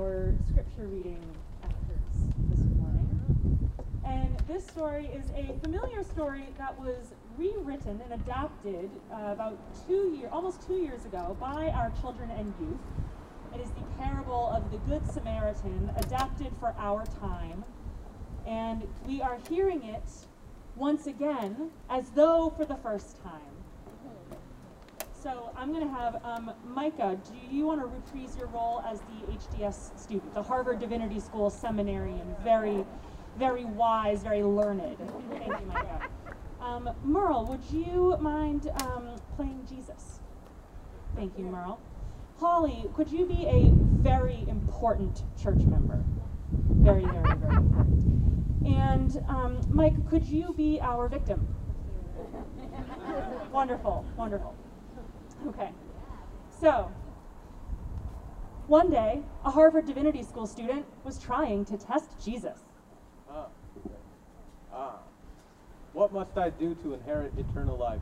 our scripture reading this morning. And this story is a familiar story that was rewritten and adapted uh, about two years, almost two years ago, by our children and youth. It is the parable of the Good Samaritan, adapted for our time. And we are hearing it once again as though for the first time. So I'm going to have um, Micah, do you want to reprise your role as the HDS student, the Harvard Divinity School seminarian, very, very wise, very learned. Thank you, Micah. Um, Merle, would you mind um, playing Jesus? Thank you, Merle. Holly, could you be a very important church member? Very, very, very important. And um, Mike, could you be our victim? wonderful, wonderful. Okay. So, one day, a Harvard Divinity School student was trying to test Jesus. Ah. Ah. What must I do to inherit eternal life?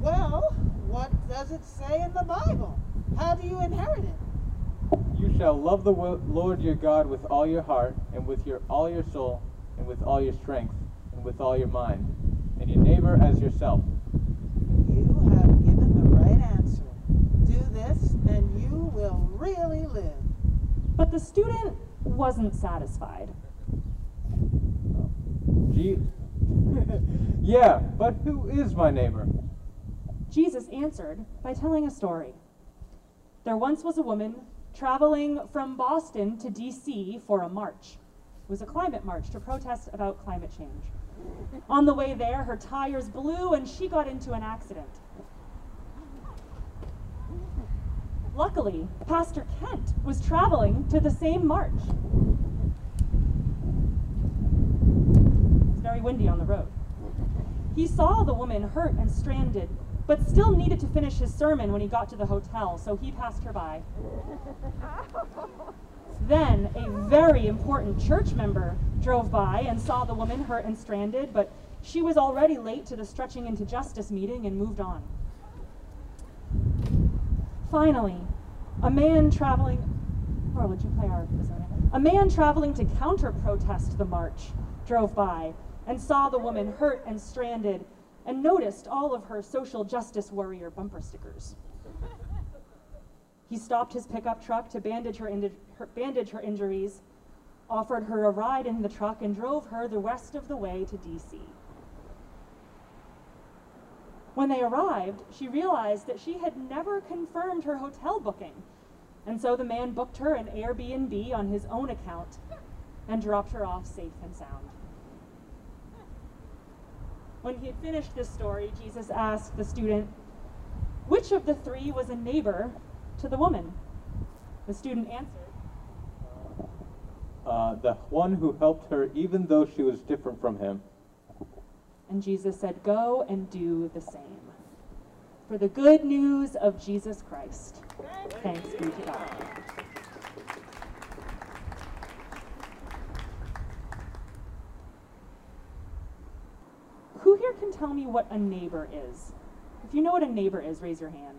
Well, what does it say in the Bible? How do you inherit it? You shall love the Lord your God with all your heart, and with your all your soul, and with all your strength, and with all your mind, and your neighbor as yourself. You have given the right answer. Do this, and you will really live. But the student wasn't satisfied. Gee. yeah, but who is my neighbor? Jesus answered by telling a story. There once was a woman traveling from Boston to DC for a march. It was a climate march to protest about climate change. On the way there, her tires blew and she got into an accident. Luckily, Pastor Kent was traveling to the same march. It's very windy on the road. He saw the woman hurt and stranded, but still needed to finish his sermon when he got to the hotel, so he passed her by. Then a very important church member drove by and saw the woman hurt and stranded, but she was already late to the Stretching into Justice meeting and moved on. Finally, a man traveling, or would you play our A man traveling to counter protest the march drove by and saw the woman hurt and stranded and noticed all of her social justice warrior bumper stickers. He stopped his pickup truck to bandage her, her, bandage her injuries, offered her a ride in the truck, and drove her the rest of the way to DC. When they arrived, she realized that she had never confirmed her hotel booking, and so the man booked her an Airbnb on his own account and dropped her off safe and sound. When he had finished this story, Jesus asked the student, Which of the three was a neighbor to the woman? The student answered, Uh, the one who helped her even though she was different from him. And Jesus said, Go and do the same. For the good news of Jesus Christ. Thanks be to God. Who here can tell me what a neighbor is? If you know what a neighbor is, raise your hand.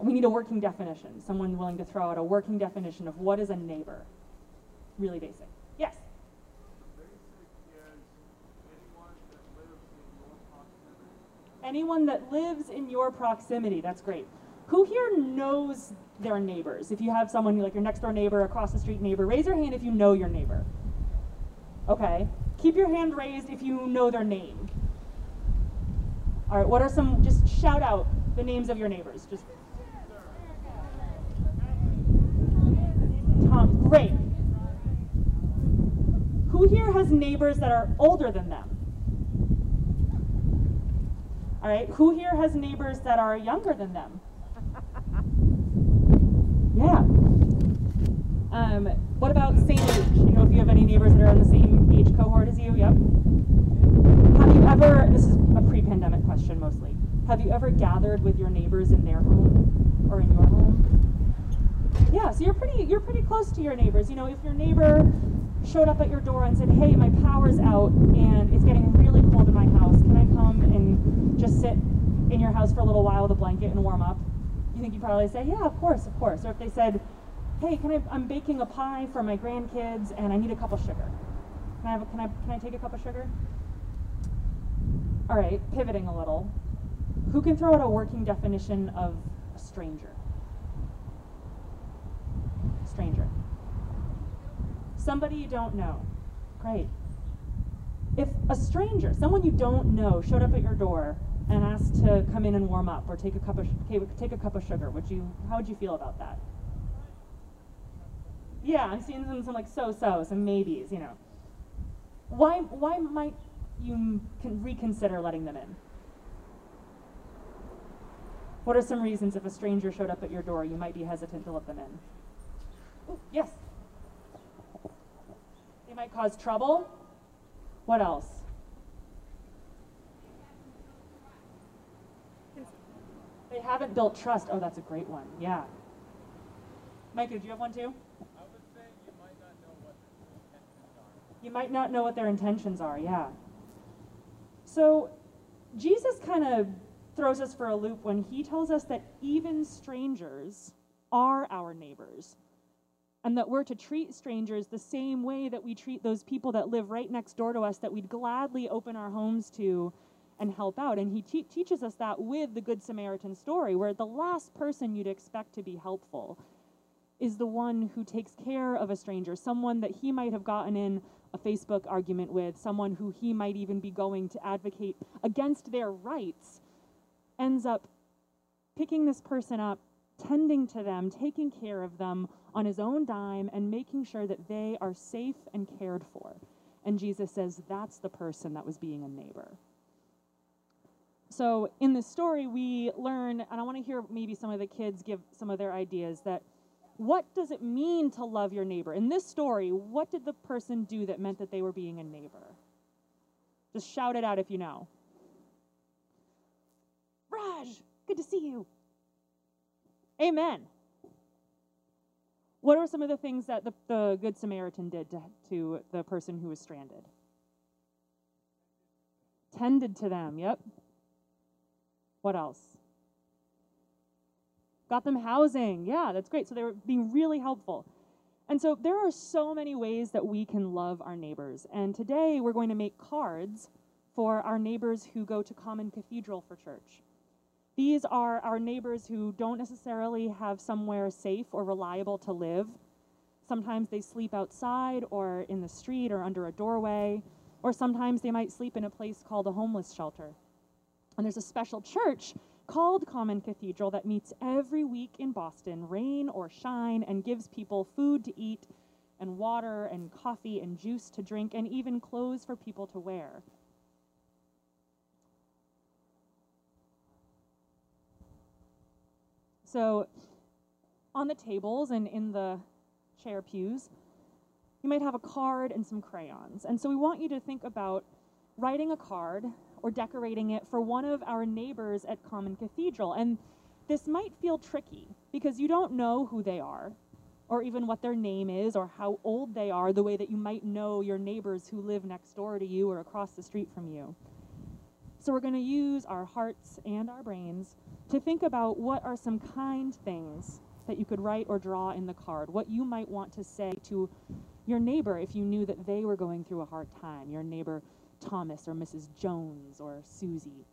We need a working definition. Someone willing to throw out a working definition of what is a neighbor? Really basic. Yes. Anyone that lives in your proximity, that's great. Who here knows their neighbors? If you have someone like your next door neighbor, across the street neighbor, raise your hand if you know your neighbor. Okay. Keep your hand raised if you know their name. All right, what are some, just shout out the names of your neighbors. Just Tom, great. Who here has neighbors that are older than them? All right, who here has neighbors that are younger than them? Yeah. Um, what about same age? You know, if you have any neighbors that are in the same age cohort as you, yep. Have you ever, this is a pre pandemic question mostly, have you ever gathered with your neighbors in their home or in your home? Yeah, so you're pretty you're pretty close to your neighbors. You know, if your neighbor showed up at your door and said, "Hey, my power's out and it's getting really cold in my house. Can I come and just sit in your house for a little while with a blanket and warm up?" You think you'd probably say, "Yeah, of course, of course." Or if they said, hey, can I? I'm baking a pie for my grandkids, and I need a cup of sugar. Can I have? A, can I? Can I take a cup of sugar? All right, pivoting a little. Who can throw out a working definition of a stranger? Stranger. Somebody you don't know. Great. If a stranger, someone you don't know, showed up at your door and asked to come in and warm up or take a cup of take a cup of sugar, would you? How would you feel about that? Yeah, I'm seeing some, some like so-so, some maybes, you know. Why why might you con- reconsider letting them in? What are some reasons if a stranger showed up at your door, you might be hesitant to let them in? Ooh, yes. They might cause trouble. What else? They haven't built trust. Oh, that's a great one. Yeah. Micah, do you have one too? I would say you might not know what their intentions are. You might not know what their intentions are, yeah. So, Jesus kind of throws us for a loop when he tells us that even strangers are our neighbors. And that we're to treat strangers the same way that we treat those people that live right next door to us that we'd gladly open our homes to and help out. And he te- teaches us that with the Good Samaritan story, where the last person you'd expect to be helpful is the one who takes care of a stranger, someone that he might have gotten in a Facebook argument with, someone who he might even be going to advocate against their rights, ends up picking this person up, tending to them, taking care of them on his own dime, and making sure that they are safe and cared for. And Jesus says that's the person that was being a neighbor. So in this story, we learn, and I want to hear maybe some of the kids give some of their ideas that what does it mean to love your neighbor? In this story, what did the person do that meant that they were being a neighbor? Just shout it out if you know. Raj, good to see you. Amen. What are some of the things that the, the Good Samaritan did to, to the person who was stranded? Tended to them, yep. What else? Got them housing. Yeah, that's great. So they were being really helpful. And so there are so many ways that we can love our neighbors. And today we're going to make cards for our neighbors who go to Common Cathedral for church. These are our neighbors who don't necessarily have somewhere safe or reliable to live. Sometimes they sleep outside or in the street or under a doorway, or sometimes they might sleep in a place called a homeless shelter. And there's a special church called Common Cathedral that meets every week in Boston, rain or shine, and gives people food to eat, and water, and coffee, and juice to drink, and even clothes for people to wear. So, on the tables and in the chair pews, you might have a card and some crayons. And so, we want you to think about writing a card or decorating it for one of our neighbors at Common Cathedral. And this might feel tricky because you don't know who they are or even what their name is or how old they are, the way that you might know your neighbors who live next door to you or across the street from you. So, we're going to use our hearts and our brains to think about what are some kind things that you could write or draw in the card, what you might want to say to your neighbor if you knew that they were going through a hard time, your neighbor Thomas or Mrs. Jones or Susie.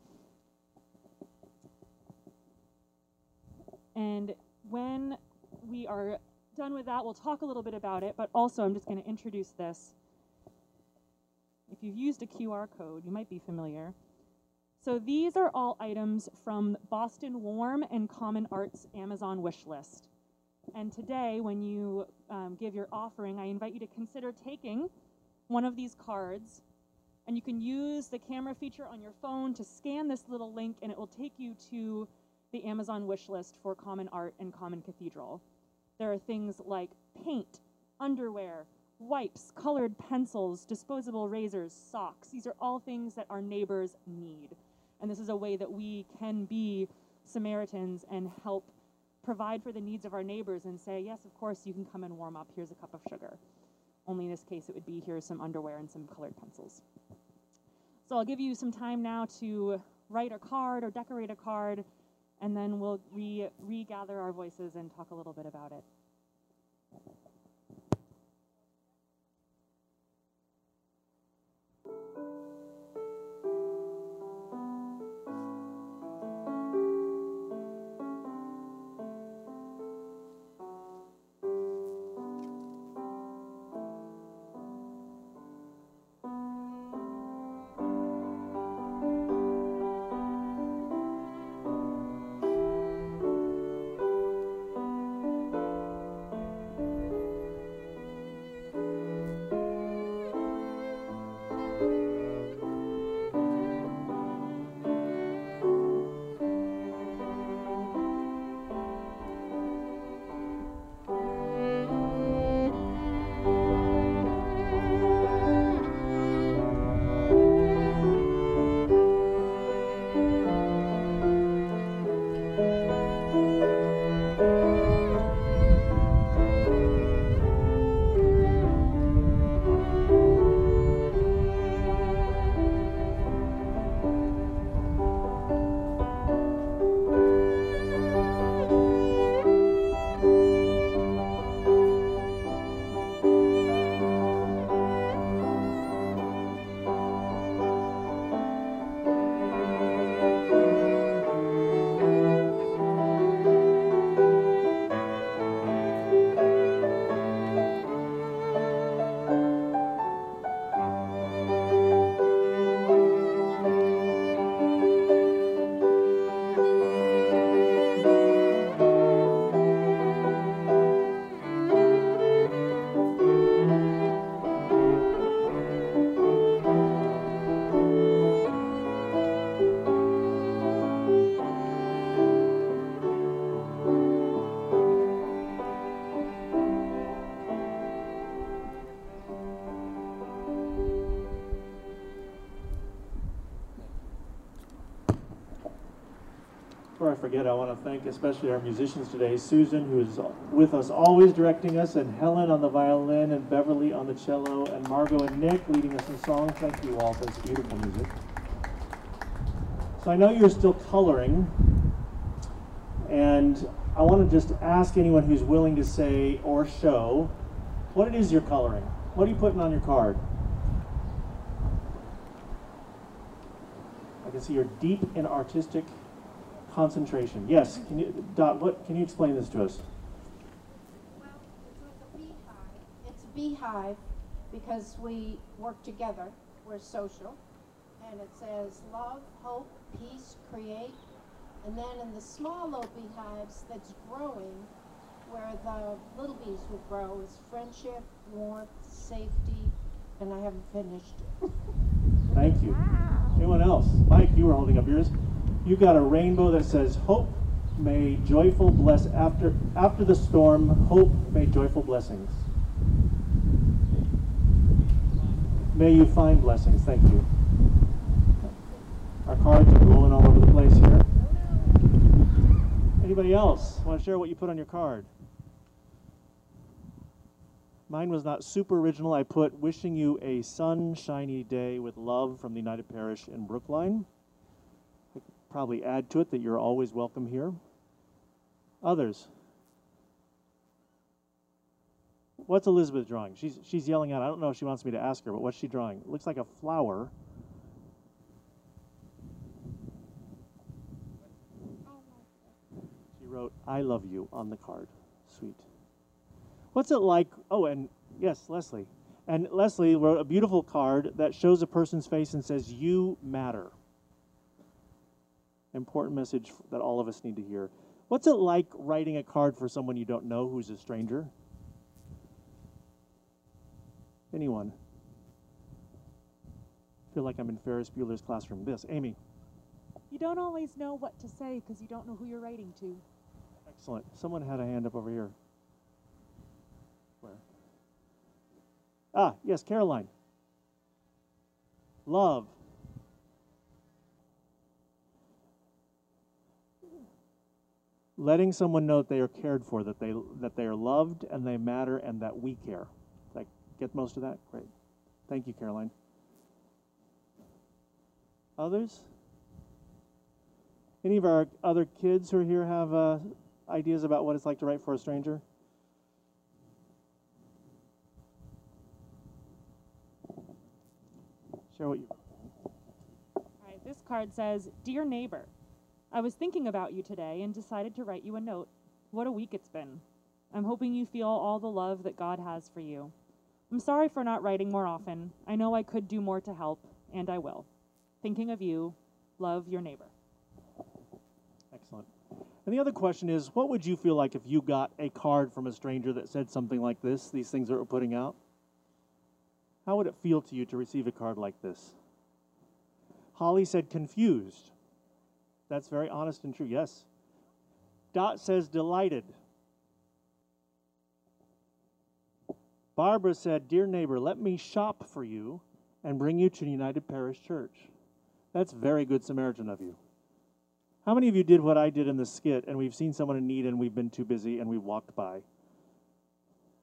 And when we are done with that, we'll talk a little bit about it, but also I'm just going to introduce this. If you've used a QR code, you might be familiar. So these are all items from Boston Warm and Common Arts Amazon wish list. And today, when you um, give your offering, I invite you to consider taking one of these cards and you can use the camera feature on your phone to scan this little link, and it will take you to the Amazon wish list for Common Art and Common Cathedral. There are things like paint, underwear, wipes, colored pencils, disposable razors, socks. These are all things that our neighbors need. And this is a way that we can be Samaritans and help provide for the needs of our neighbors and say, yes, of course, you can come and warm up. Here's a cup of sugar. Only in this case, it would be here's some underwear and some colored pencils. So I'll give you some time now to write a card or decorate a card, and then we'll re- regather our voices and talk a little bit about it. Forget, I want to thank especially our musicians today Susan, who is with us always directing us, and Helen on the violin, and Beverly on the cello, and Margot and Nick leading us in song. Thank you all for this beautiful music. So I know you're still coloring, and I want to just ask anyone who's willing to say or show what it is you're coloring. What are you putting on your card? I can see you're deep in artistic concentration. Yes, can you, Dot, what, can you explain this to us? Well, it's beehive. It's a beehive because we work together. We're social. And it says love, hope, peace, create. And then in the small little beehives that's growing, where the little bees will grow, is friendship, warmth, safety, and I haven't finished. Thank you. Anyone else? Mike, you were holding up yours. You got a rainbow that says hope may joyful bless after after the storm hope may joyful blessings. May you find blessings. Thank you. Our cards are rolling all over the place here. Anybody else want to share what you put on your card? Mine was not super original. I put wishing you a sunshiny day with love from the united parish in brookline probably add to it that you're always welcome here. Others. What's Elizabeth drawing? She's, she's yelling out. I don't know if she wants me to ask her, but what's she drawing? It looks like a flower. She wrote, I love you on the card. Sweet. What's it like? Oh, and yes, Leslie. And Leslie wrote a beautiful card that shows a person's face and says, You matter important message that all of us need to hear. What's it like writing a card for someone you don't know who's a stranger? Anyone? I feel like I'm in Ferris Bueller's classroom. This, Amy. You don't always know what to say because you don't know who you're writing to. Excellent. Someone had a hand up over here. Where? Ah, yes, Caroline. Love. Letting someone know that they are cared for, that they that they are loved and they matter and that we care. I get most of that? Great. Thank you, Caroline. Others? Any of our other kids who are here have uh, ideas about what it's like to write for a stranger? Share what you. All right, this card says, "Dear neighbor." I was thinking about you today and decided to write you a note. What a week it's been. I'm hoping you feel all the love that God has for you. I'm sorry for not writing more often. I know I could do more to help, and I will. Thinking of you, love your neighbor. Excellent. And the other question is what would you feel like if you got a card from a stranger that said something like this, these things that we're putting out? How would it feel to you to receive a card like this? Holly said confused. That's very honest and true. Yes. Dot says delighted. Barbara said, Dear neighbor, let me shop for you and bring you to United Parish Church. That's very good Samaritan of you. How many of you did what I did in the skit and we've seen someone in need and we've been too busy and we walked by?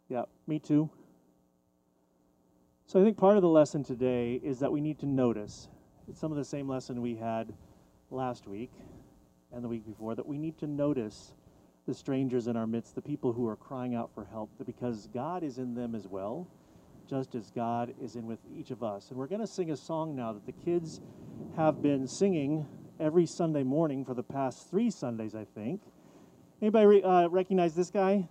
Yeah, me too. So I think part of the lesson today is that we need to notice. It's some of the same lesson we had last week and the week before that we need to notice the strangers in our midst, the people who are crying out for help, because God is in them as well, just as God is in with each of us. And we're going to sing a song now that the kids have been singing every Sunday morning for the past three Sundays, I think. Anybody uh, recognize this guy?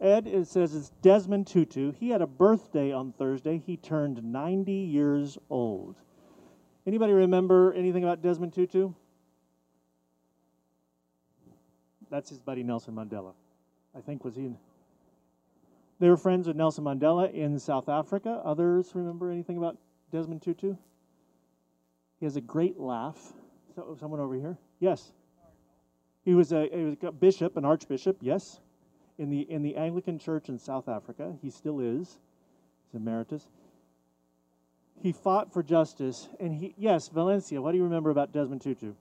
Ed, it says it's Desmond Tutu. He had a birthday on Thursday. He turned 90 years old. Anybody remember anything about Desmond Tutu? That's his buddy Nelson Mandela. I think was he. In, they were friends with Nelson Mandela in South Africa. Others remember anything about Desmond Tutu? He has a great laugh. So, someone over here. Yes. He was a, he was a bishop, an archbishop. Yes, in the in the Anglican Church in South Africa. He still is. He's emeritus. He fought for justice. And he, yes, Valencia, what do you remember about Desmond Tutu?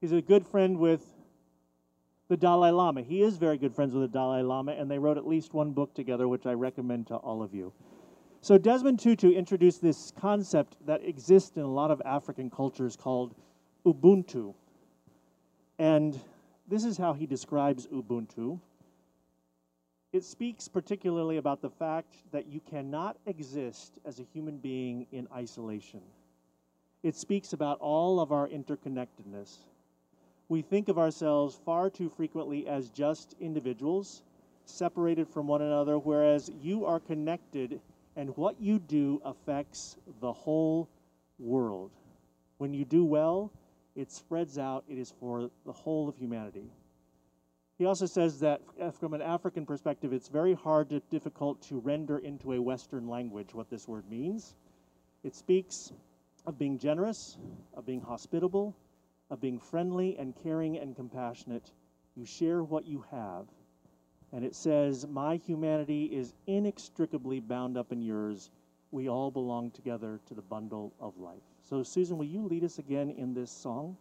He's a good friend with the Dalai Lama. He is very good friends with the Dalai Lama, and they wrote at least one book together, which I recommend to all of you. So, Desmond Tutu introduced this concept that exists in a lot of African cultures called Ubuntu. And this is how he describes Ubuntu. It speaks particularly about the fact that you cannot exist as a human being in isolation. It speaks about all of our interconnectedness. We think of ourselves far too frequently as just individuals, separated from one another, whereas you are connected and what you do affects the whole world. When you do well, it spreads out, it is for the whole of humanity. He also says that uh, from an African perspective, it's very hard to difficult to render into a Western language what this word means. It speaks of being generous, of being hospitable, of being friendly and caring and compassionate. You share what you have. And it says, My humanity is inextricably bound up in yours. We all belong together to the bundle of life. So, Susan, will you lead us again in this song?